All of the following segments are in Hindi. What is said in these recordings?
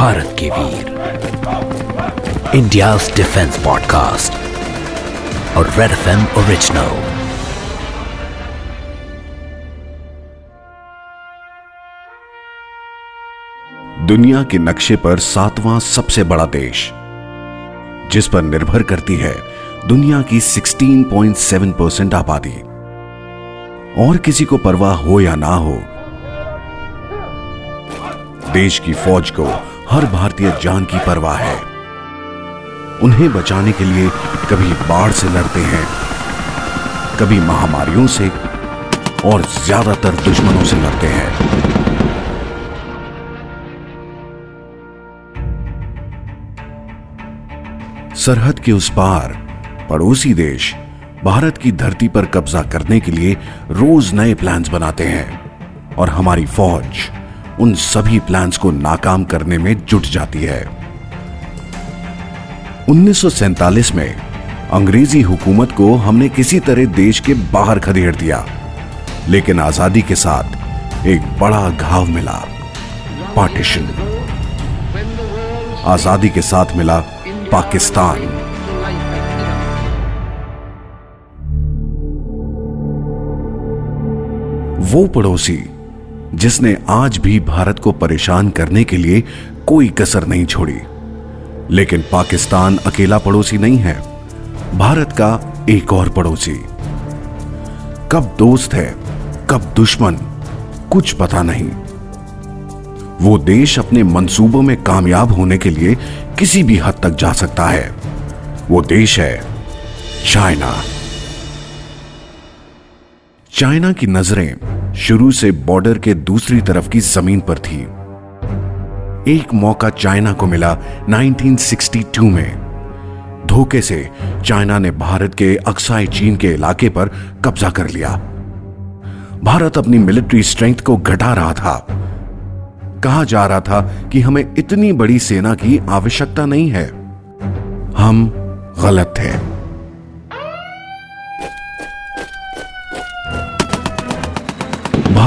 भारत के वीर। इंडिया डिफेंस पॉडकास्ट और रेड एफ़ एम ओरिजिनल। दुनिया के नक्शे पर सातवां सबसे बड़ा देश, जिस पर निर्भर करती है दुनिया की 16.7 परसेंट आबादी। और किसी को परवाह हो या ना हो, देश की फौज को हर भारतीय जान की परवाह है। उन्हें बचाने के लिए कभी बाढ़ से लड़ते हैं, कभी महामारियों से और ज़्यादातर दुश्मनों से लड़ते हैं। सरहद के उस पार, पड़ोसी देश, भारत की धरती पर कब्जा करने के लिए रोज नए प्लान्स बनाते हैं और हमारी फौज उन सभी प्लान्स को नाकाम करने में जुट जाती है। 1947 में अंग्रेज़ी हुकूमत को हमने किसी तरह देश के बाहर खदेड़ दिया, लेकिन आज़ादी के साथ एक बड़ा घाव मिला, पार्टीशन। आज़ादी के साथ मिला पाकिस्तान। वो पड़ोसी जिसने आज भी भारत को परेशान करने के लिए कोई कसर नहीं छोड़ी। लेकिन पाकिस्तान अकेला पड़ोसी नहीं है, भारत का एक और पड़ोसी। कब दोस्त है, कब दुश्मन, कुछ पता नहीं। वो देश अपने मंसूबों में कामयाब होने के लिए किसी भी हद तक जा सकता है। वो देश है चाइना। चाइना की नज़रें शुरू से बॉर्डर के दूसरी तरफ़ की ज़मीन पर थी। एक मौका चाइना को मिला 1962 में। धोखे से चाइना ने भारत के अक्साई चीन के इलाके पर कब्जा कर लिया। भारत अपनी मिलिट्री स्ट्रेंथ को घटा रहा था। कहा जा रहा था कि हमें इतनी बड़ी सेना की आवश्यकता नहीं है। हम गलत थे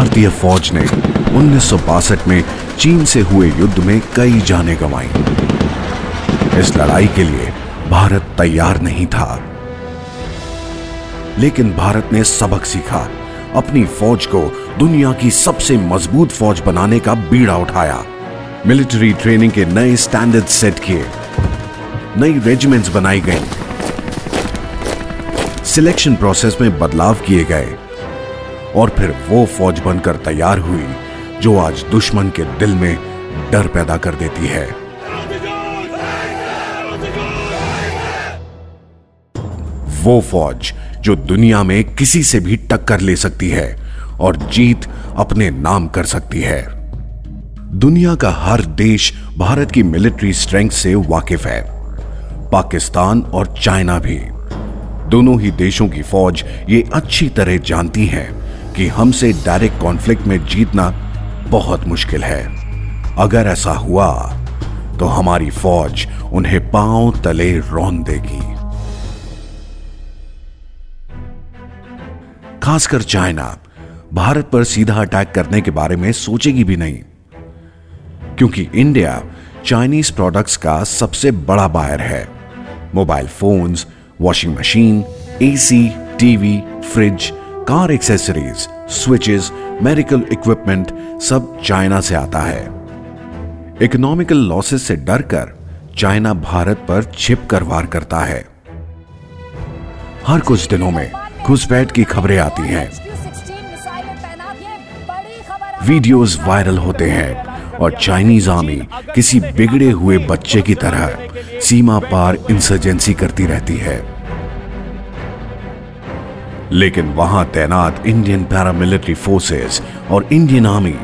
भारतीय फौज ने उन्नीस सौ बासठ में चीन से हुए युद्ध में कई जाने गंवाई। इस लड़ाई के लिए भारत तैयार नहीं था। लेकिन भारत ने सबक सीखा। अपनी फौज को दुनिया की सबसे मज़बूत फौज बनाने का बीड़ा उठाया। मिलिट्री ट्रेनिंग के नए स्टैंडर्ड सेट किए। नई रेजिमेंट्स बनाई गई। सिलेक्शन प्रोसेस में बदलाव किए गए। और फिर वो फौज बनकर तैयार हुई, जो आज दुश्मन के दिल में डर पैदा कर देती है। वो फौज जो दुनिया में किसी से भी टक्कर ले सकती है और जीत अपने नाम कर सकती है। दुनिया का हर देश भारत की मिलिट्री स्ट्रेंथ से वाकिफ है। पाकिस्तान और चाइना भी। दोनों ही देशों की फौज ये अच्छी तरह जानती हैं। कि हमसे डायरेक्ट कॉन्फ्लिक्ट में जीतना बहुत मुश्किल है। अगर ऐसा हुआ तो हमारी फौज उन्हें पाँव तले रौन देगी। खासकर चाइना, भारत पर सीधा अटैक करने के बारे में सोचेगी भी नहीं। क्योंकि इंडिया चाइनीज़ प्रोडक्ट्स का सबसे बड़ा बायर है। Mobile phones washing machine AC TV fridge car accessories switches medical equipment सब चाइना से आता है। इकोनॉमिकल लॉसेस से डरकर चाइना भारत पर छिप कर वार करता है। हर कुछ दिनों में घुसपैठ की खबरें आती हैं। वीडियोस वायरल होते हैं और चाइनीज़ आर्मी किसी बिगड़े हुए बच्चे की तरह सीमा पार इंसर्जेंसी करती रहती है। लेकिन वहाँ तैनात इंडियन पैरामिलिट्री फोर्सेस और इंडियन आर्मी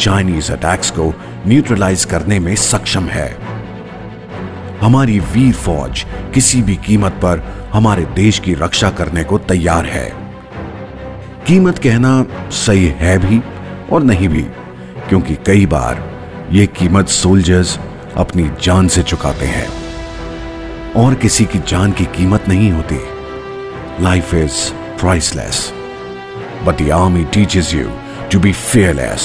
चाइनीज़ अटैक्स को न्यूट्रलाइज करने में सक्षम है। हमारी वीर फौज किसी भी कीमत पर हमारे देश की रक्षा करने को तैयार है। कीमत कहना सही है भी और नहीं भी, क्योंकि कई बार ये कीमत सोल्जर्स अपनी जान से चुकाते हैं। और किसी की जान की कीमत नहीं होती। लाइफ इज़ priceless. But the army teaches you to be fearless.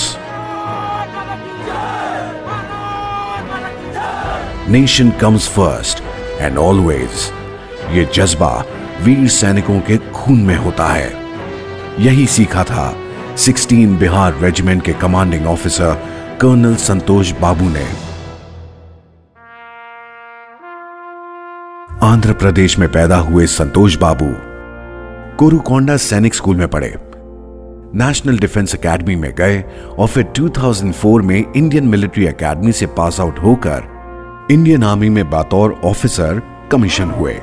Nation comes first and always ये जज्बा वीर सैनिकों के खून में होता है यही सीखा था 16 बिहार रेजिमेंट के commanding officer colonel Santosh Babu ने आंध्र प्रदेश में पैदा हुए संतोष बाबू कोरुकोंडा सैनिक स्कूल में पढ़े। नेशनल डिफेंस एकेडमी में गए और फिर 2004 में इंडियन मिलिट्री एकेडमी से पास आउट होकर इंडियन आर्मी में बतौर ऑफिसर कमीशन हुए।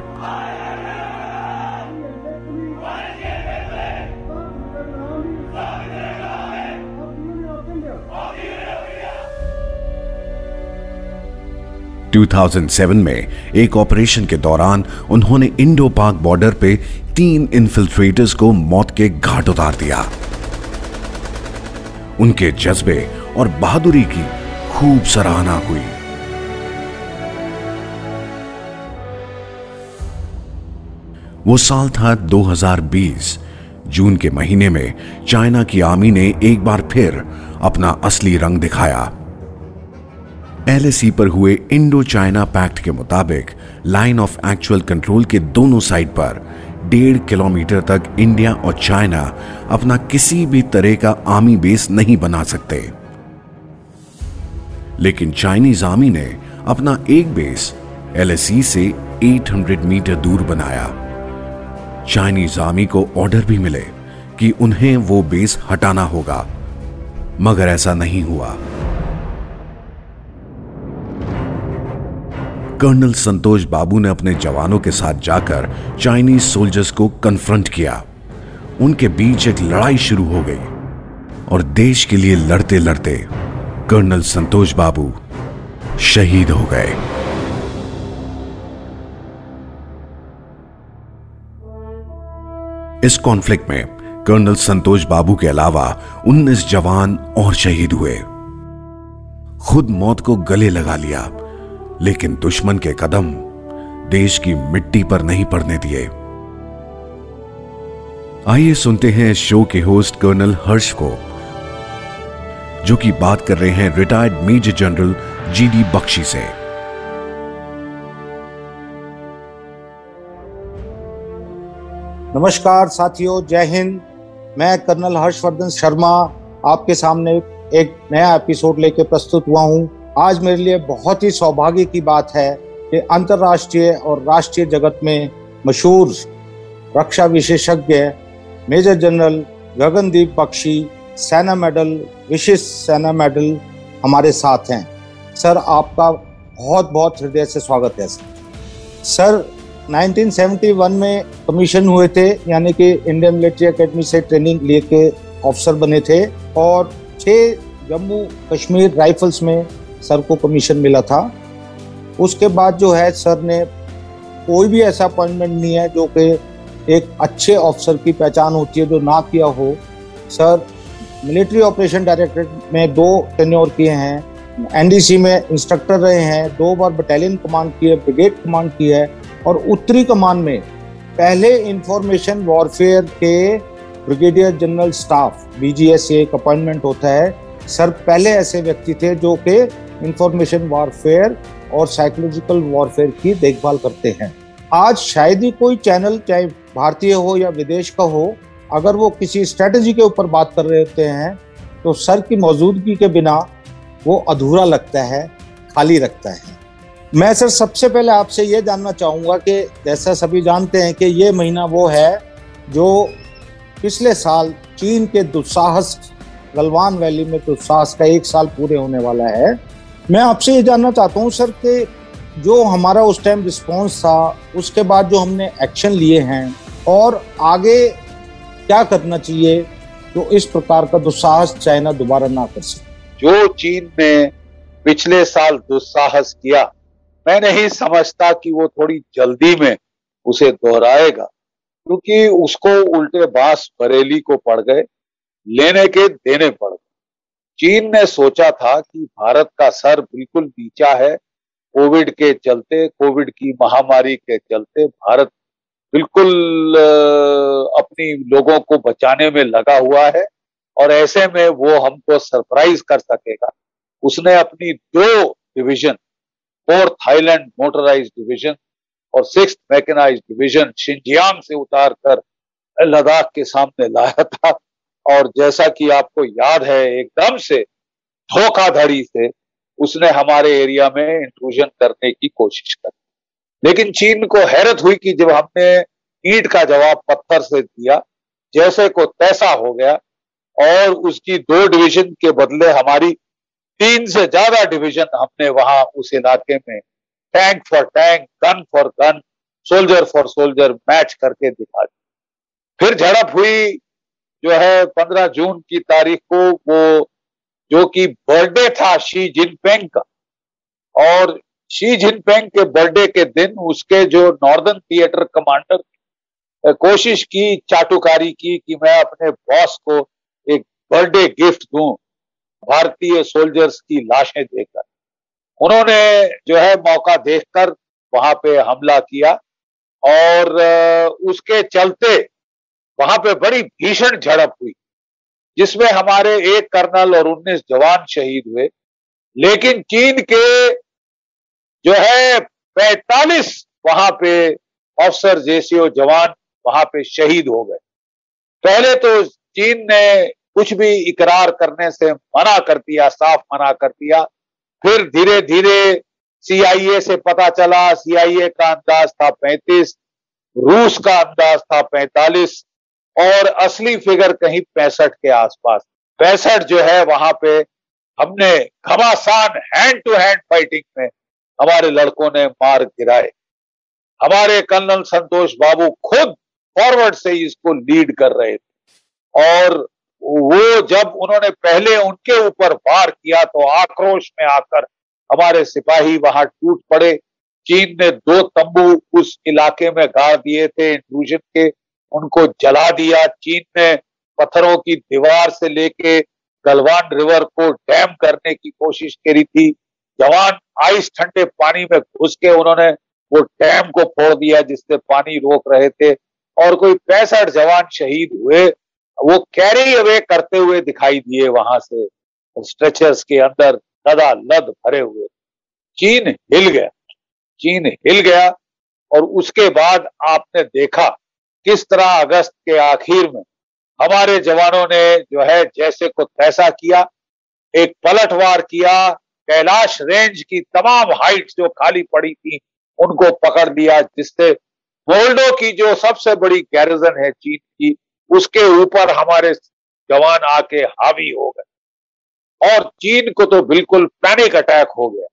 2007 में एक ऑपरेशन के दौरान उन्होंने इंडो पाक बॉर्डर पे तीन इन्फिल्ट्रेटर्स को मौत के घाट उतार दिया। उनके जज्बे और बहादुरी की खूब सराहना हुई। वो साल था 2020 जून के महीने में चाइना की आर्मी ने एक बार फिर अपना असली रंग दिखाया। एलएसी पर हुए इंडो चाइना पैक्ट के मुताबिक लाइन ऑफ़ एक्चुअल कंट्रोल के दोनों साइड पर डेढ़ किलोमीटर तक इंडिया और चाइना अपना किसी भी तरह का आर्मी बेस नहीं बना सकते। लेकिन चाइनीज़ आर्मी ने अपना एक बेस एलएसी से 800 मीटर दूर बनाया। चाइनीज़ आर्मी को ऑर्डर भी मिले कि उन्हें वो बेस हटाना होगा। मगर ऐसा नहीं हुआ। कर्नल संतोष बाबू ने अपने जवानों के साथ जाकर चाइनीज़ सोल्जर्स को कन्फ्रंट किया। उनके बीच एक लड़ाई शुरू हो गई और देश के लिए लड़ते लड़ते कर्नल संतोष बाबू शहीद हो गए। इस कॉन्फ्लिक्ट में कर्नल संतोष बाबू के अलावा 19 जवान और शहीद हुए। खुद मौत को गले लगा लिया। लेकिन दुश्मन के कदम देश की मिट्टी पर नहीं पड़ने दिए। आइए सुनते हैं शो के होस्ट कर्नल हर्ष को, जो कि बात कर रहे हैं retired major general GD Bakshi से। नमस्कार साथियों, जय हिंद। मैं कर्नल हर्षवर्धन शर्मा, आपके सामने एक नया एपिसोड लेके प्रस्तुत हुआ हूँ। आज मेरे लिए बहुत ही सौभाग्य की बात है कि अंतर्राष्ट्रीय और राष्ट्रीय जगत में मशहूर रक्षा विशेषज्ञ मेजर जनरल गगनदीप बख्शी सेना मेडल विशिष्ट सेना मेडल हमारे साथ हैं। सर, आपका बहुत बहुत हृदय से स्वागत है, सर। सर 1971 में कमीशन हुए थे, यानी कि इंडियन मिलिट्री एकेडमी से ट्रेनिंग लेके ऑफिसर बने थे, और छः जम्मू कश्मीर राइफल्स में सर को कमीशन मिला था। उसके बाद जो है सर ने कोई भी ऐसा अपॉइंटमेंट नहीं है जो कि एक अच्छे ऑफिसर की पहचान होती है जो ना किया हो। सर मिलिट्री ऑपरेशन डायरेक्टरेट में दो टेन्योर किए हैं। एनडीसी में इंस्ट्रक्टर रहे हैं। दो बार बटालियन कमांड की है ब्रिगेड कमांड की है और उत्तरी कमान में पहले इंफॉर्मेशन वॉरफेयर के ब्रिगेडियर जनरल स्टाफ बीजीएस से एक अपॉइंटमेंट होता है। सर, पहले ऐसे व्यक्ति थे जो कि इंफॉर्मेशन वॉरफेयर और साइकोलॉजिकल वॉरफेयर की देखभाल करते हैं। आज शायद ही कोई चैनल चाहे भारतीय हो या विदेश का हो, अगर वो किसी स्ट्रेटजी के ऊपर बात कर रहे होते हैं तो सर की मौजूदगी के बिना वो अधूरा लगता है, खाली रखता है। मैं सर सबसे पहले आपसे ये जानना चाहूँगा कि जैसा सभी जानते हैं कि ये महीना वो है जो पिछले साल चीन के दुस्साहस, गलवान वैली में दुस्साहस का एक साल पूरे होने वाला है। मैं आपसे ये जानना चाहता हूँ, सर, कि जो हमारा उस टाइम रिस्पॉन्स था, उसके बाद जो हमने एक्शन लिए हैं, और आगे क्या करना चाहिए जो इस प्रकार का दुस्साहस चाइना दोबारा ना कर सके। जो चीन ने पिछले साल दुस्साहस किया, मैं नहीं समझता कि वो थोड़ी जल्दी में उसे दोहराएगा, क्योंकि उसको उल्टे बाँस बरेली को पड़ गए, लेने के देने पड़ गए। चीन ने सोचा था कि भारत का सर बिल्कुल नीचा है। कोविड के चलते, कोविड की महामारी के चलते भारत बिल्कुल अपनी लोगों को बचाने में लगा हुआ है और ऐसे में वो हमको सरप्राइज़ कर सकेगा। उसने अपनी दो division, fourth Thailand motorise division और सिक्स मैकेनाइज डिवीज़न शिंजियांग से उतार कर लद्दाख के सामने लाया था। और जैसा कि आपको याद है, एकदम से धोखाधड़ी से उसने हमारे एरिया में इंट्रूजन करने की कोशिश की लेकिन चीन को हैरत हुई कि जब हमने ईट का जवाब पत्थर से दिया, जैसे को तैसा हो गया, और उसकी दो डिवीज़न के बदले हमारी तीन से ज़्यादा डिवीज़न हमने वहाँ उस इलाके में tank for tank gun for gun soldier for soldier match करके दिखा दी। फिर झड़प हुई जो है पंद्रह जून की तारीख को वो, जो कि बर्थडे था शी जिनपेंग का। और शी जिनपेंग के बर्थडे के दिन उसके जो नॉर्दर्न थिएटर कमांडर कोशिश की, चाटुकारी की कि मैं अपने बॉस को एक बर्थडे गिफ्ट दूँ, भारतीय सोल्जर्स की लाशें देकर। उन्होंने जो है मौका देखकर वहाँ पे हमला किया और उसके चलते वहाँ पे बड़ी भीषण झड़प हुई, जिसमें हमारे एक कर्नल और उन्नीस जवान शहीद हुए। लेकिन चीन के जो है, पैतालीस वहाँ पे ऑफिसर जेसीओ जवान वहाँ पे शहीद हो गए। पहले तो चीन ने कुछ भी इकरार करने से मना कर दिया, साफ़ मना कर दिया। फिर धीरे धीरे सीआईए से पता चला सीआईए का अंदाज था 35 रूस का अंदाज था 45 और असली फिगर कहीं पैंसठ के आसपास। पैंसठ जो है, वहाँ पे हमने घमासान हैंड टू हैंड फाइटिंग में हमारे लड़कों ने मार गिराए। हमारे कर्नल संतोष बाबू खुद फॉरवर्ड से इसको लीड कर रहे थे। और वो जब उन्होंने पहले उनके ऊपर वार किया तो आक्रोश में आकर हमारे सिपाही वहाँ टूट पड़े। चीन ने दो तंबू उस इलाके में गाड़ दिए थे इंट्रूजन के। उनको जला दिया, चीन ने पत्थरों की दीवार से लेके गलवान रिवर को डैम करने की कोशिश करी थी। जवान आइस ठंडे पानी में घुस के उन्होंने वो डैम को फोड़ दिया जिससे पानी रोक रहे थे और कोई पैंसठ जवान शहीद हुए। वो कैरी अवे करते हुए दिखाई दिए वहाँ से। स्ट्रेचर्स के अंदर लदा लद भरे हुए। चीन हिल गया। चीन हिल गया और उसके बाद आपने देखा किस तरह अगस्त के आखिर में हमारे जवानों ने जो है जैसे को तैसा किया, एक पलटवार किया, कैलाश रेंज की तमाम हाइट जो खाली पड़ी थी, उनको पकड़ लिया, जिससे मोल्डो की जो सबसे बड़ी गैरिजन है चीन की, उसके ऊपर हमारे जवान आके हावी हो गए। और चीन को तो बिल्कुल पैनिक अटैक हो गया।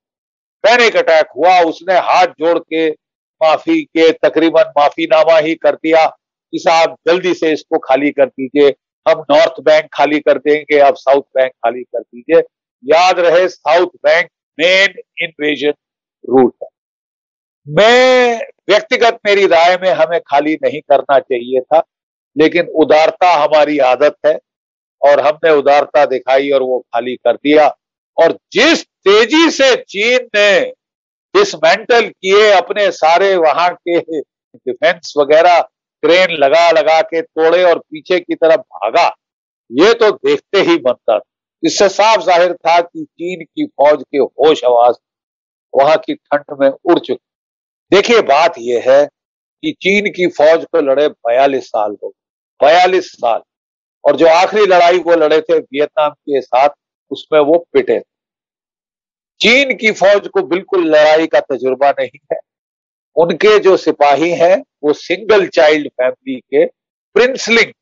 पैनिक अटैक हुआ, उसने हाथ जोड़ के माफ़ी के तकरीबन माफीनामा ही कर दिया। कि साहब जल्दी से इसको खाली कर दीजिए। हम नॉर्थ बैंक खाली कर देंगे, अब साउथ बैंक खाली कर दीजिए। याद रहे, south bank main invasion route है। मैं व्यक्तिगत मेरी राय में हमें खाली नहीं करना चाहिए था, लेकिन उदारता हमारी आदत है, और हमने उदारता दिखाई और वो खाली कर दिया। और जिस तेज़ी से चीन ने डिसमेंटल किए अपने सारे वहाँ के डिफेंस वगैरह क्रेन लगा लगा के तोड़े और पीछे की तरफ़ भागा। ये तो देखते ही बनता इससे साफ़ ज़ाहिर था कि चीन की फौज के होश आवाज़ वहाँ की ठंड में उड़ चुकी। देखिए, बात यह है कि चीन की फौज को लड़े बयालीस साल हो बयालीस साल। और जो आखिरी लड़ाई वो लड़े थे वियतनाम के साथ, उसमें वो पिटे चीन की फौज को बिल्कुल लड़ाई का तजुर्बा नहीं है। उनके जो सिपाही हैं, वो सिंगल चाइल्ड फैमिली के प्रिंसलिंग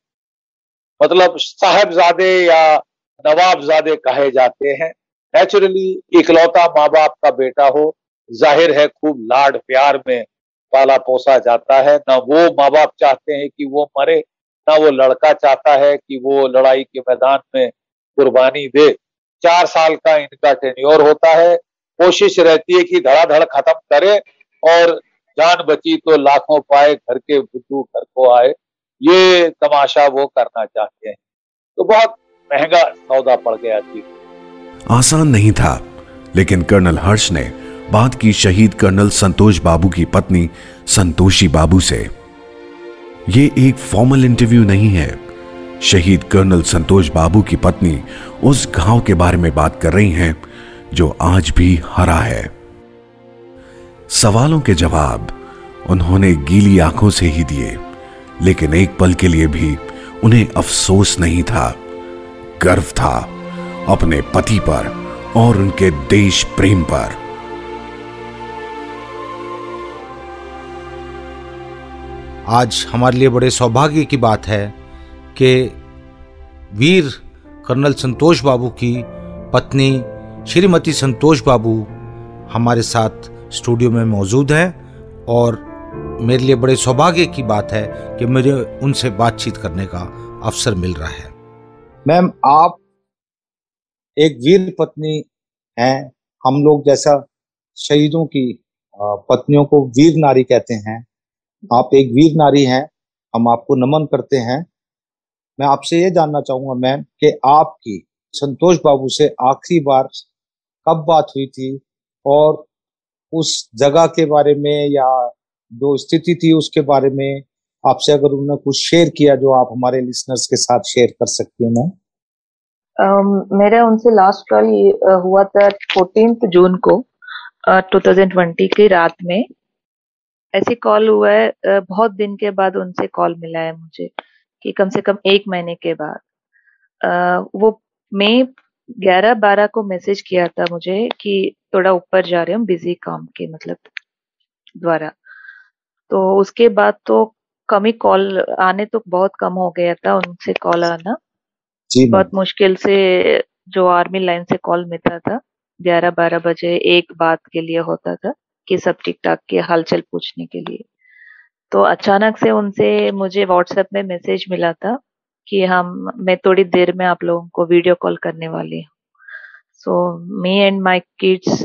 मतलब साहबजादे या नवाबजादे कहे जाते हैं। नेचुरली इकलौता माँ बाप का बेटा हो, ज़ाहिर है खूब लाड प्यार में पाला पोसा जाता है। ना वो माँ बाप चाहते हैं कि वो मरे, ना वो लड़का चाहता है कि वो लड़ाई के मैदान में कुर्बानी दे। चार साल का इनका टेन्योर होता है। कोशिश रहती है कि धड़ाधड़ खत्म करे और जान बची तो लाखों पाए घर के बुद्धू घर को आए। ये तमाशा वो करना चाहते हैं। तो बहुत महँगा सौदा पड़ गया थी आसान नहीं था, लेकिन कर्नल हर्ष ने बात की शहीद कर्नल संतोष बाबू की पत्नी संतोषी बाबू से, ये एक फॉर्मल इंटरव्यू नहीं है। शहीद कर्नल संतोष बाबू की पत्नी उस गाँव के बारे में बात कर रही हैं, जो आज भी हरा है। सवालों के जवाब उन्होंने गीली आँखों से ही दिए, लेकिन एक पल के लिए भी उन्हें अफसोस नहीं था। गर्व था अपने पति पर और उनके देश प्रेम पर। आज हमारे लिए बड़े सौभाग्य की बात है कि वीर कर्नल संतोष बाबू की पत्नी श्रीमती संतोष बाबू हमारे साथ स्टूडियो में मौजूद हैं और मेरे लिए बड़े सौभाग्य की बात है कि मुझे उनसे बातचीत करने का अवसर मिल रहा है। मैम, आप एक वीर पत्नी हैं। हम लोग जैसा शहीदों की पत्नियों को वीर नारी कहते हैं। आप एक वीर नारी हैं। हम आपको नमन करते हैं। मैं आपसे ये जानना चाहूँगा मैम कि आपकी संतोष बाबू से आखिरी बार कब बात हुई थी और उस जगह के बारे में या जो स्थिति थी उसके बारे में आपसे अगर उन्होंने कुछ शेयर किया जो आप हमारे लिसनर्स के साथ शेयर कर सकती हैं uh, मेरा उनसे लास्ट कॉल हुआ था फोर्टीन जून को uh, 2020 की रात में। ऐसी कॉल हुआ है uh, बहुत दिन के बाद उनसे कॉल मिला है मुझे कि कम से कम एक महीने के बाद। Uh, वो मई ग्यारह बारह को मैसेज किया था मुझे कि थोड़ा ऊपर जा रहे हम बिज़ी काम के मतलब द्वारा। तो उसके बाद तो कम ही कॉल आने तो बहुत कम हो गया था उनसे कॉल आना। बहुत मुश्किल से जो आर्मी लाइन से कॉल मिलता था ग्यारह बारह बजे एक बात के लिए होता था कि सब ठीक ठाक के हालचाल पूछने के लिए। तो अचानक से उनसे मुझे व्हाट्सएप में मैसेज मिला था कि हम मैं थोड़ी देर में आप लोगों को वीडियो कॉल करने वाली हूँ। So me and my kids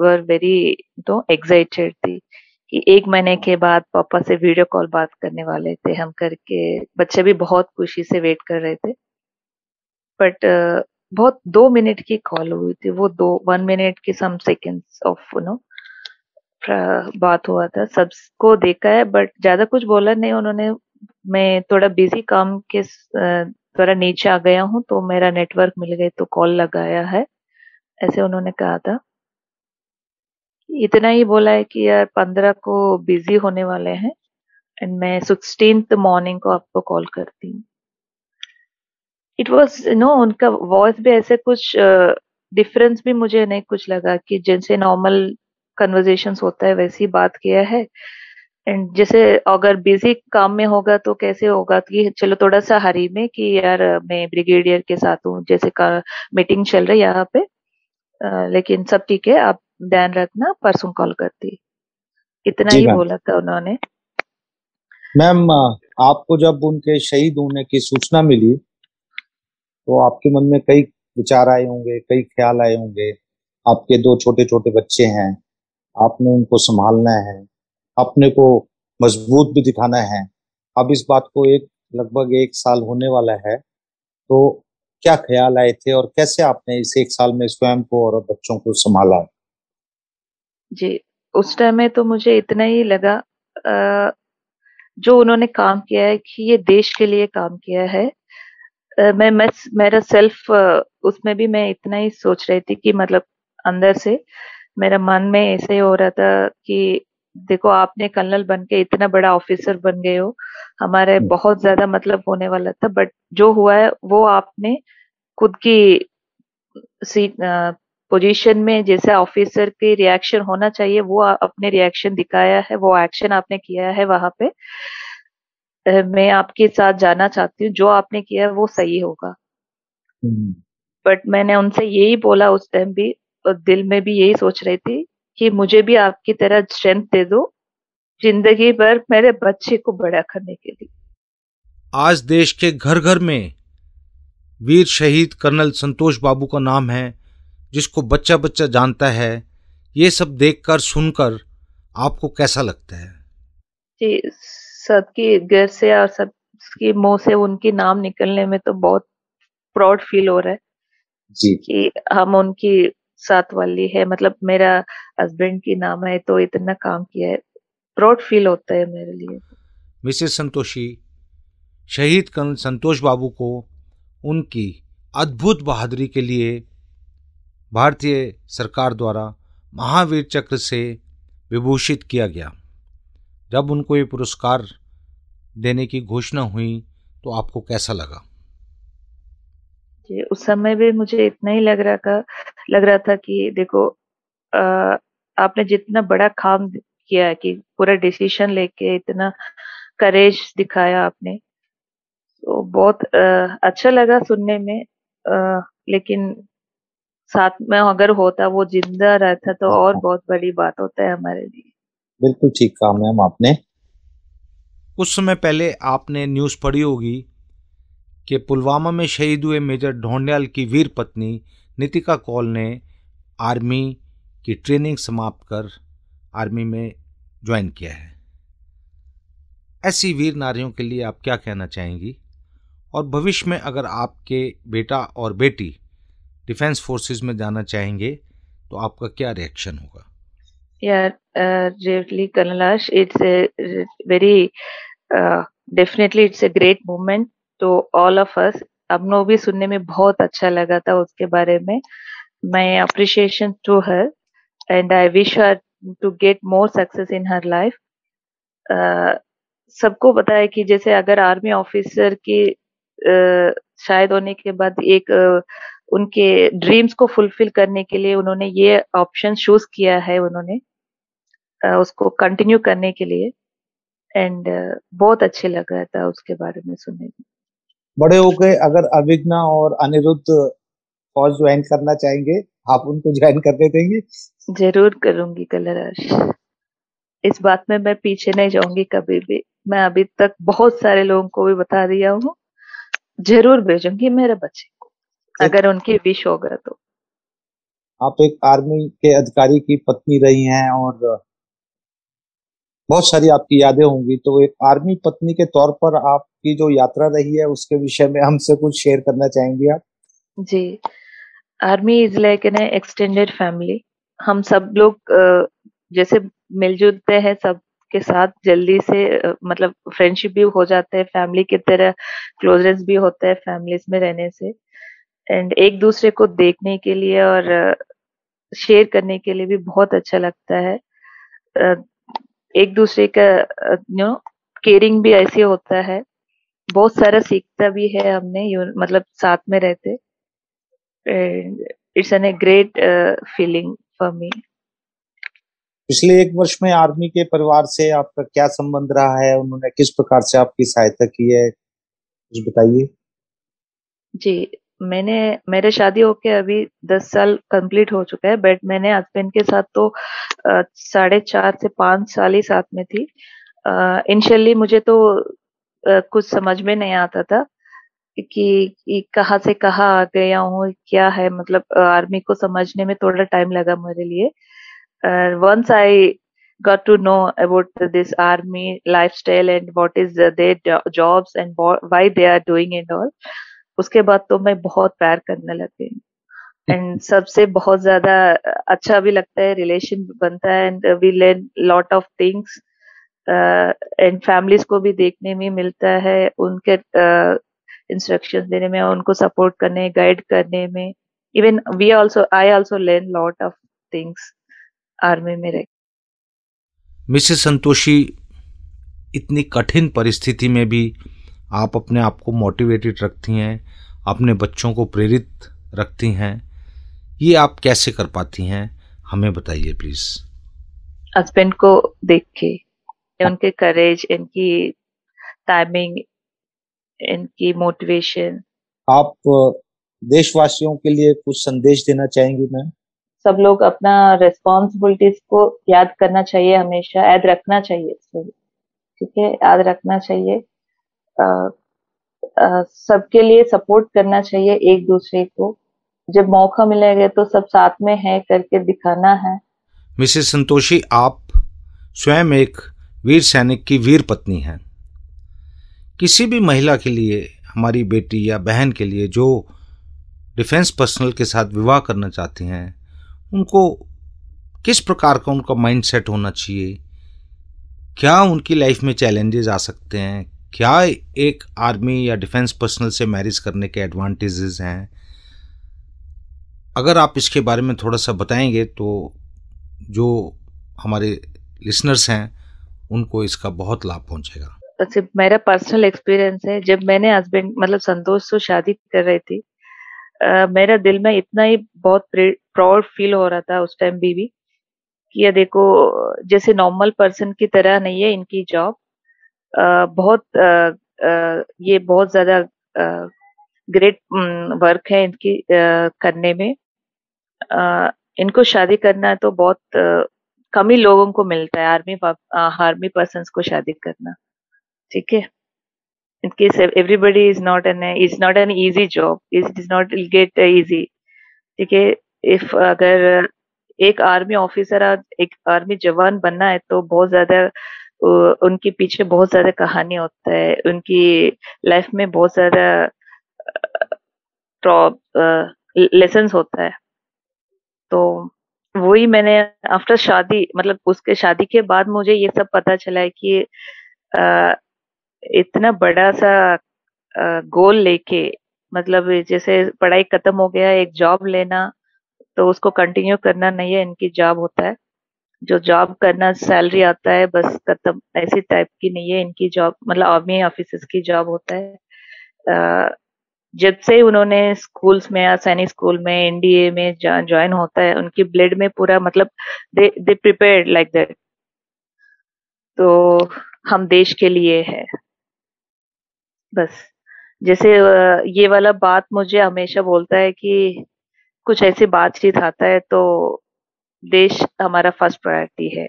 were very तो एक्साइटेड थी कि एक महीने के बाद पापा से वीडियो कॉल बात करने वाले थे। हम करके बच्चे भी बहुत खुशी से वेट कर रहे थे। बट uh, बहुत दो मिनट की कॉल हुई थी। वो दो वन मिनट की some seconds of you know बात हुआ था। सबको देखा है बट ज़्यादा कुछ बोला नहीं उन्होंने। मैं थोड़ा बिज़ी काम के द्वारा नीचे आ गया हूँ तो मेरा नेटवर्क मिल गई तो कॉल लगाया है। ऐसे उन्होंने कहा था। इतना ही बोला है कि यार पंद्रह को बिज़ी होने वाले हैं एंड मैं सिक्सटीन मॉर्निंग को आपको कॉल करती हूँ। इट वॉज़ नो उनका वॉइस भी ऐसे कुछ डिफरेंस uh, भी मुझे नहीं कुछ लगा कि जैसे नॉर्मल कन्वर्जेशन होता है वैसी बात किया है। एंड जैसे अगर बिज़ी काम में होगा तो कैसे होगा? कि चलो थोड़ा सा हरी में कि यार मैं ब्रिगेडियर के साथ हूँ जैसे का मीटिंग चल रही है यहाँ पे आ, लेकिन सब ठीक है आप ध्यान रखना परसों कॉल करती। इतना ही बोला था उन्होंने। मैम आपको जब उनके शहीद होने की सूचना मिली तो आपके मन में कई विचार आए होंगे कई ख्याल आए होंगे। आपके दो छोटे छोटे बच्चे हैं आपने उनको संभालना है। अपने को मज़बूत भी दिखाना है। अब इस बात को एक, लगभग एक साल होने वाला है। तो क्या ख्याल आए थे और कैसे आपने इस एक साल में स्वयं को और बच्चों को संभाला? जी, उस टाइम में तो मुझे इतना ही लगा जो उन्होंने काम किया है कि ये देश के लिए काम किया है। मैं मेरा सेल्फ उसमें भी मैं इतना ही सोच रही थी कि मतलब अंदर से मेरा मन में ऐसे हो रहा था कि देखो आपने कर्नल बन के इतना बड़ा ऑफिसर बन गए हो हमारे हम्म। बहुत ज़्यादा मतलब होने वाला था बट जो हुआ है वो आपने खुद की सीट पोजीशन में जैसे ऑफिसर के रिएक्शन होना चाहिए वो अपने रिएक्शन दिखाया है वो एक्शन आपने किया है वहाँ पे मैं आपके साथ जाना चाहती हूँ जो आपने किया है वो सही होगा बट हम्म। मैंने उनसे यही बोला उस टाइम भी और दिल में भी यही सोच रही थी कि मुझे भी आपकी तरह स्ट्रेंथ दे दो ज़िंदगी भर मेरे बच्चे को बड़ा करने के लिए। आज देश के घर घर में वीर शहीद कर्नल संतोष बाबू का नाम है जिसको बच्चा बच्चा जानता है। ये सब देखकर सुनकर आपको कैसा लगता है? जी सबके घर से और सबके मुँह से उनके नाम निकलने में तो बहुत प्राउड फील हो रहा है जी। कि हम उनकी साथ वाली है। मतलब मेरा हस्बैंड की नाम है तो इतना काम किया है। प्राउड फील होता है मेरे लिए। मिसेस संतोषी शहीद कर्नल संतोष बाबू को उनकी अद्भुत बहादुरी के लिए भारतीय सरकार द्वारा महावीर चक्र से विभूषित किया गया। जब उनको ये पुरस्कार देने की घोषणा हुई तो आपको कैसा लगा? जी उस समय भी मुझे इतना ही लग रहा था लग रहा था कि देखो आ, आपने जितना बड़ा काम किया है कि पूरा डिसीज़न लेके इतना करेज दिखाया आपने तो बहुत आ, अच्छा लगा सुनने में। आ, लेकिन साथ में अगर होता वो ज़िंदा रहता तो हाँ, और। बहुत बड़ी बात होता है हमारे लिए। बिल्कुल ठीक कहा मैम आपने। कुछ समय पहले आपने न्यूज़ पढ़ी होगी कि पुलवामा में शहीद हुए मेजर ढोंडियाल की वीर पत्नी नितिका कौल ने आर्मी की ट्रेनिंग समाप्त कर आर्मी में ज्वाइन किया है ऐसी वीर नारियों के लिए आप क्या कहना चाहेंगी और भविष्य में अगर आपके बेटा और बेटी डिफेंस फोर्सेस में जाना चाहेंगे तो आपका क्या रिएक्शन होगा Yeah, uh, really, Kanalash, it's a very uh, definitely it's a great moment to all. अब नो भी सुनने में बहुत अच्छा लगा था उसके बारे में। मैं appreciation to her and I wish her to get more success in her life सबको पता है कि जैसे अगर आर्मी ऑफिसर की uh, शायद होने के बाद एक uh, उनके ड्रीम्स को फुलफिल करने के लिए उन्होंने ये ऑप्शन चूज़ किया है उन्होंने uh, उसको कंटिन्यू करने के लिए। एंड uh, बहुत अच्छे लग रहा था उसके बारे में सुनने में। बड़े हो गए अगर अभिज्ञा और अनिरुद्ध फौज ज्वाइन करना चाहेंगे आप उनको ज्वाइन करने देंगे। ज़रूर करूँगी कलराश इस बात में मैं पीछे नहीं जाऊँगी कभी भी। मैं अभी तक बहुत सारे लोगों को भी बता दिया हूँ। ज़रूर भेजूँगी मेरे बच्चे को अगर उनकी विश होगा तो। आप एक आर्मी के अधिकारी की पत्नी रही हैं और बहुत सारी आपकी यादें होंगी तो एक आर्मी पत्नी के तौर पर आपकी जो यात्रा रही है, उसके विषय में हमसे कुछ शेयर करना चाहेंगे आप? जी। Army is like an extended family हम सब लोग जैसे मिलजुलते हैं सब के साथ, जल्दी से मतलब फ्रेंडशिप भी हो जाते हैं फैमिली की तरह क्लोजनेस भी होता है फैमिलीज़ में रहने से. एंड एक दूसरे को देखने के लिए और शेयर करने के लिए भी बहुत अच्छा लगता है. एक दूसरे का यू नो केयरिंग भी ऐसे होता है. बहुत सारा सीखता भी है हमने मतलब साथ में रहते। It's an a great feeling for me पिछले एक वर्ष में आर्मी के परिवार से आपका क्या संबंध रहा है? उन्होंने किस प्रकार से आपकी सहायता की है? कुछ बताइए। जी मैंने मेरे शादी होके अभी दस साल कंप्लीट हो चुका है बट मैंने हस्बैंड के साथ तो साढ़े चार से पाँच साल ही साथ में थी। इनिशियली मुझे तो कुछ समझ में नहीं आता था कि, कहाँ से कहाँ आ गया हूँ क्या है मतलब आर्मी को समझने में थोड़ा टाइम लगा मेरे लिए। Once I got to know about this army lifestyle and what is their jobs and why they are doing it all उसके बाद तो मैं बहुत प्यार करने लग। गई एंड सबसे बहुत ज़्यादा अच्छा भी लगता है रिलेशन बनता है and we learn lot of things and families को भी देखने में मिलता है उनके इंस्ट्रक्शन uh, देने में उनको सपोर्ट करने गाइड करने में. Even we also I also learn lot of things army में रह मिसेस संतोषी इतनी कठिन परिस्थिति में भी आप अपने आप को मोटिवेटेड रखती हैं अपने बच्चों को प्रेरित रखती हैं ये आप कैसे कर पाती हैं? हमें बताइए प्लीज़ हस्बैंड को देख के उनके करेज इनकी टाइमिंग इनकी मोटिवेशन आप देशवासियों के लिए कुछ संदेश देना चाहेंगी मैम? सब लोग अपना रेस्पॉन्सिबिलिटीज को याद करना चाहिए हमेशा याद रखना चाहिए ठीक है? याद रखना चाहिए। सबके लिए सपोर्ट करना चाहिए एक दूसरे को। जब मौका मिलेगा तो सब साथ में है करके दिखाना है। मिसेस संतोषी आप स्वयं एक वीर सैनिक की वीर पत्नी हैं। किसी भी महिला के लिए, हमारी बेटी या बहन के लिए जो डिफेंस पर्सनल के साथ विवाह करना चाहती हैं, उनको किस प्रकार का उनका माइंडसेट होना चाहिए? क्या उनकी लाइफ में चैलेंजेस आ सकते हैं? क्या एक आर्मी या डिफेंस पर्सनल से मैरिज करने के एडवांटेजेस हैं? अगर आप इसके बारे में थोड़ा सा बताएँगे तो जो हमारे लिसनर्स हैं उनको इसका बहुत लाभ पहुंचेगा। अच्छा मेरा पर्सनल एक्सपीरियंस है जब मैंने हस्बैंड मतलब संतोष से शादी कर रही थी uh, मेरा दिल में इतना ही बहुत प्राउड फील हो रहा था उस टाइम भी भी कि ये देखो जैसे नॉर्मल पर्सन की तरह नहीं है इनकी जॉब बहुत uh, uh, ये बहुत ज़्यादा ग्रेट वर्क है इनकी करने में। इनको शादी करना है तो बहुत कम ही लोगों को मिलता है आर्मी आर्मी पर्सन को शादी करना। ठीक है? In case everybody is not an, is not an easy job it is not easy ठीक है? इफ़ अगर एक आर्मी ऑफिसर एक आर्मी जवान बनना है तो बहुत ज़्यादा उनके पीछे बहुत ज़्यादा कहानी होता है। उनकी लाइफ में बहुत ज़्यादा लेसन होता है। तो वही मैंने आफ्टर शादी मतलब उसके शादी के बाद मुझे ये सब पता चला है कि आ, इतना बड़ा सा गोल लेके मतलब जैसे पढ़ाई खत्म हो गया एक जॉब लेना तो उसको कंटिन्यू करना नहीं है इनकी जॉब होता है। जो जॉब करना सैलरी आता है बस खत्म ऐसी टाइप की नहीं है इनकी जॉब मतलब आर्मी ऑफ़िस की जॉब होता है। जब से उन्होंने स्कूल्स में या सैनिक स्कूल में एनडीए में ज्वाइन होता है, उनकी ब्लड में पूरा मतलब they they prepare like that तो हम देश के लिए है। बस। जैसे ये वाला बात मुझे हमेशा बोलता है कि कुछ ऐसी बातचीत आता है तो देश हमारा फ़र्स्ट प्रायोरिटी है।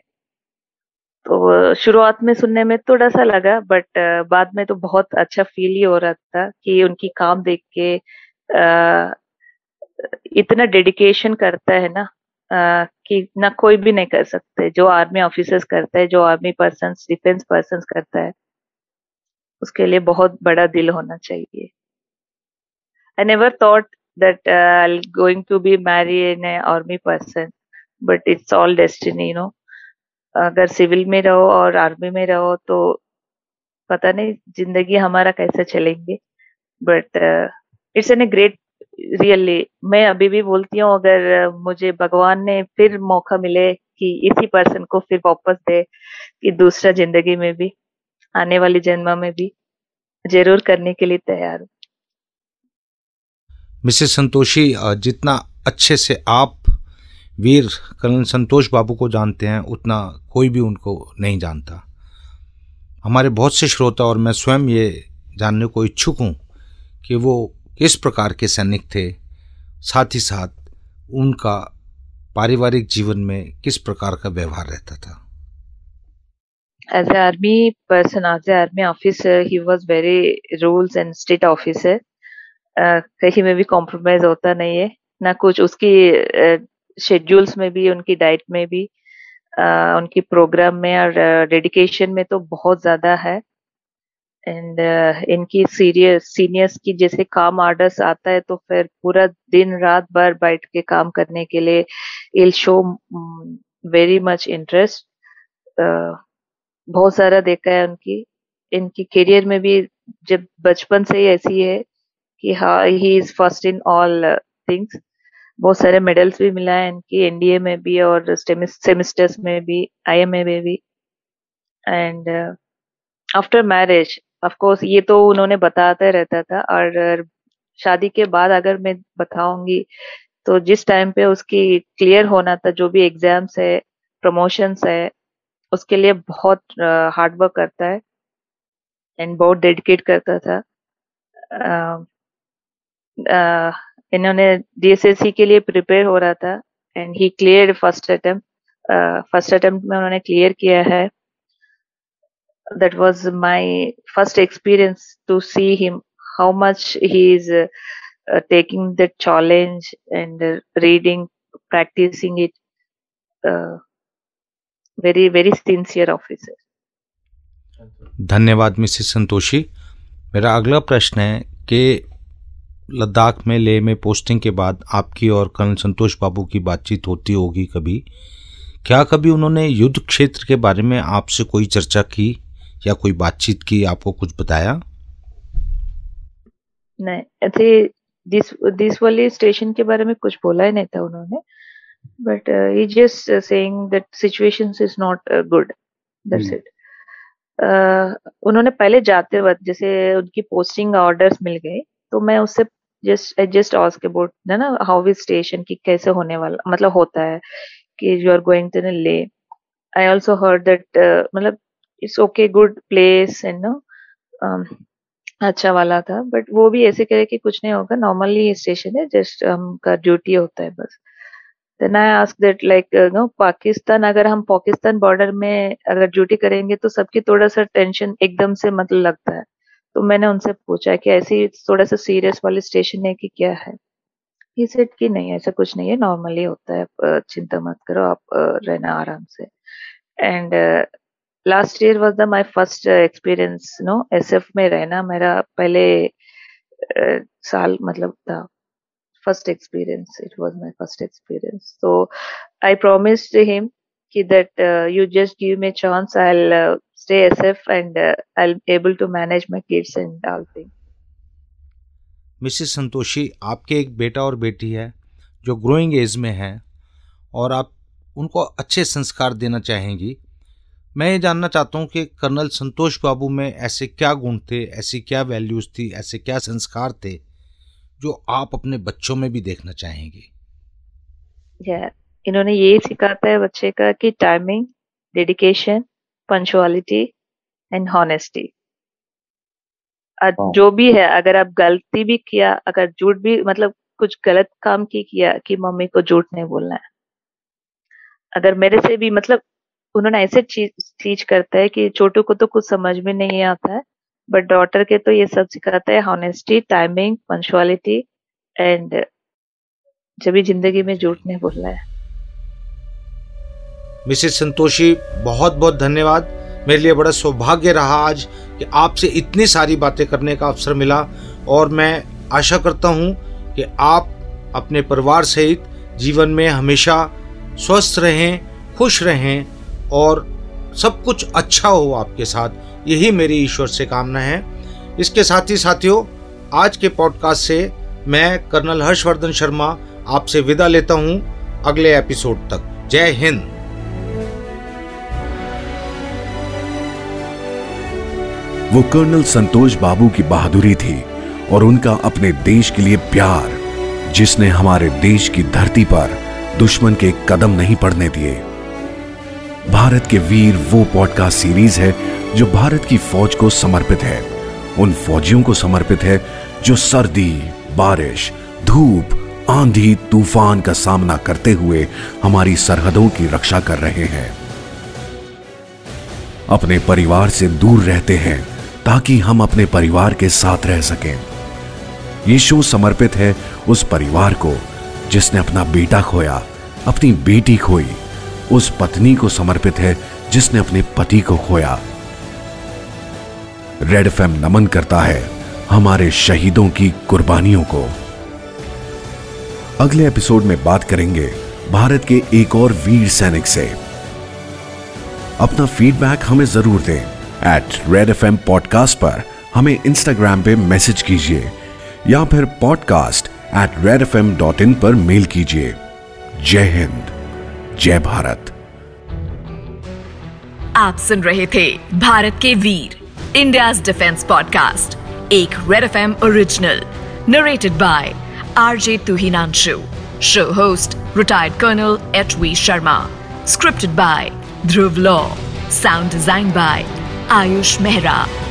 तो शुरुआत में सुनने में थोड़ा सा लगा बट बाद में तो बहुत अच्छा फील ही हो रहा था कि उनकी काम देख के आ, इतना डेडिकेशन करता है ना आ, कि ना कोई भी नहीं कर सकते। जो आर्मी ऑफिसर्स करता है जो आर्मी पर्सन डिफेंस पर्सन करता है उसके लिए बहुत बड़ा दिल होना चाहिए। I never thought that I going to be marry in army person but it's all destiny you know अगर सिविल में रहो और आर्मी में रहो तो पता नहीं ज़िंदगी हमारा कैसे चलेंगे। But it's an a great really मैं अभी भी बोलती हूँ, अगर मुझे भगवान ने फिर मौका मिले कि इसी पर्सन को फिर वापस दे कि दूसरा ज़िंदगी में भी, आने वाली जन्म में भी, ज़रूर करने के लिए तैयार हूँ। मिसेस संतोषी जितना अच्छे से आप वीर कर्नल संतोष बाबू को जानते हैं उतना कोई भी उनको नहीं जानता हमारे बहुत से श्रोता और मैं स्वयं ये जानने को इच्छुक हूँ कि वो किस प्रकार के सैनिक थे साथ ही साथ उनका पारिवारिक जीवन में किस प्रकार का व्यवहार रहता था an army person, as an army officer, he was very rules and state officer. Uh, कहीं में भी कॉम्प्रोमाइज होता नहीं है ना कुछ उसकी शेड्यूल्स में भी उनकी डाइट में भी uh, उनकी प्रोग्राम में और डेडिकेशन uh, में तो बहुत ज़्यादा है। एंड uh, इनकी सीरियस सीनियर्स की जैसे काम आर्डर्स आता है तो फिर पूरा दिन रात भर बैठ के काम करने के लिए he'll show very much interest बहुत सारा देखा है उनकी। इनकी करियर में भी जब बचपन से ही ऐसी है कि हाँ he is first in all things बहुत सारे मेडल्स भी मिला है इनकी एनडीए में भी और सेमिस्टर्स में भी आईएमए में भी। And after marriage of course ये तो उन्होंने बताते रहता था। और शादी के बाद अगर मैं बताऊँगी तो जिस टाइम पे उसकी क्लियर होना था, जो भी एग्ज़ाम्स है प्रमोशंस है, उसके लिए बहुत हार्ड वर्क करता है। एंड बहुत डेडिकेट करता था। इन्होंने डीएसएससी के लिए प्रिपेयर हो रहा था and he clear first attempt first attempt में उन्होंने क्लियर किया है। First experience to see him how much he is uh, uh, taking the challenge and uh, reading practicing it very very sincere officer धन्यवाद मिसेस संतोषी। मेरा अगला प्रश्न है कि लद्दाख में ले में पोस्टिंग के बाद आपकी और कर्नल संतोष बाबू की बातचीत होती होगी कभी? क्या कभी उन्होंने युद्ध क्षेत्र के बारे में आपसे कोई चर्चा की या कोई बातचीत की आपको कुछ बताया? नहीं दिस दिस वाले स्टेशन के बारे में कुछ बोला ही नहीं था उन्होंने। But he just saying that situations is not uh, good. That's Hmm. it. Uh, उन्होंने पहले जाते वक्त जैसे उनकी पोस्टिंग ऑर्डर्स मिल गए तो मैं उससे जस्ट जस्ट आस्क अबाउट है ना हाउ इज़ स्टेशन की, कैसे होने वाला मतलब होता है कि यू आर गोइंग टू ले आई ऑल्सो हर्ड दैट मतलब it's okay good place and no अच्छा वाला था बट वो भी ऐसे करे कि कुछ नहीं होगा नॉर्मली स्टेशन है जस्ट हमका ड्यूटी होता है बस. Then I ask that like no Pakistan, अगर हम पाकिस्तान बॉर्डर में अगर ड्यूटी करेंगे तो सबकी थोड़ा सा टेंशन एकदम से मतलब लगता है. तो मैंने उनसे पूछा कि ऐसी थोड़ा सा सीरियस वाली स्टेशन है कि क्या है? ही सेड कि नहीं ऐसा कुछ नहीं है नॉर्मली होता है चिंता मत करो आप रहना आराम से। And last year was the my first experience no SF में रहना मेरा पहले uh, साल मतलब था। First experience it was my first experience. So i promised him that uh, you just give me a chance i'll uh, stay sf and uh, i'll able to manage my kids and all things. Mrs Santoshi आपके एक बेटा और बेटी है जो ग्रोइंग एज में है और आप उनको अच्छे संस्कार देना चाहेंगी। मैं ये जानना चाहता हूँ कि कर्नल संतोष बाबू में ऐसे क्या गुण थे ऐसी क्या वैल्यूज़ थी ऐसे क्या संस्कार थे जो आप अपने बच्चों में भी देखना चाहेंगे? Yeah. इन्होंने ये सिखाता है बच्चे का कि timing dedication punctuality and honesty जो भी है अगर आप गलती भी किया अगर झूठ भी मतलब कुछ गलत काम की किया कि मम्मी को झूठ नहीं बोलना है। अगर मेरे से भी मतलब उन्होंने ऐसे चीज़ टीच करता है कि छोटू को तो कुछ समझ में नहीं आता है बट डॉटर के तो ये सब सिखाता है हॉनेस्टी टाइमिंग पंचुअलिटी एंड जब भी ज़िंदगी में झूठ नहीं बोलना है। मिसेस संतोषी बहुत बहुत धन्यवाद। मेरे लिए बड़ा सौभाग्य रहा आज कि आपसे इतनी सारी बातें करने का अवसर मिला और मैं आशा करता हूँ कि आप अपने परिवार सहित जीवन में हमेशा स्वस्थ रहें, खुश रहें और सब कुछ अच्छा हो आपके साथ। यही मेरी ईश्वर से कामना है। इसके साथ ही साथियों, आज के पॉडकास्ट से मैं कर्नल हर्षवर्धन शर्मा आपसे विदा लेता हूँ अगले एपिसोड तक। जय हिंद। वो कर्नल संतोष बाबू की बहादुरी थी और उनका अपने देश के लिए प्यार, जिसने हमारे देश की धरती पर दुश्मन के कदम नहीं पड़ने दिए। भारत के वीर वो पॉडकास्ट सीरीज़ है जो भारत की फौज को समर्पित है। उन फौजियों को समर्पित है जो सर्दी, बारिश, धूप, आंधी, तूफ़ान का सामना करते हुए हमारी सरहदों की रक्षा कर रहे हैं। अपने परिवार से दूर रहते हैं। ताकि हम अपने परिवार के साथ रह सकें। ये शो समर्पित है उस परिवार को, जिसने अपना बेटा खोया, अपनी बेटी खोई। उस पत्नी को समर्पित है, जिसने अपने पति को खोया। रेड एफ़ नमन करता है हमारे शहीदों की कुर्बानियों को। अगले एपिसोड में बात करेंगे भारत के एक और वीर सैनिक से। अपना फीडबैक हमें ज़रूर दें। At Red F M podcast पर हमें इंस्टाग्राम पे मैसेज कीजिए, या फिर podcast at Red F M dot in पर मेल कीजिए। जय हिंद, जय भारत। आप सुन रहे थे भारत के वीर इंडिया डिफेंस पॉडकास्ट एक Red F M original narrated by RJ Tuhinanshu show host retired colonel H V Sharma scripted by Dhruv Law sound design by Ayush Mehra.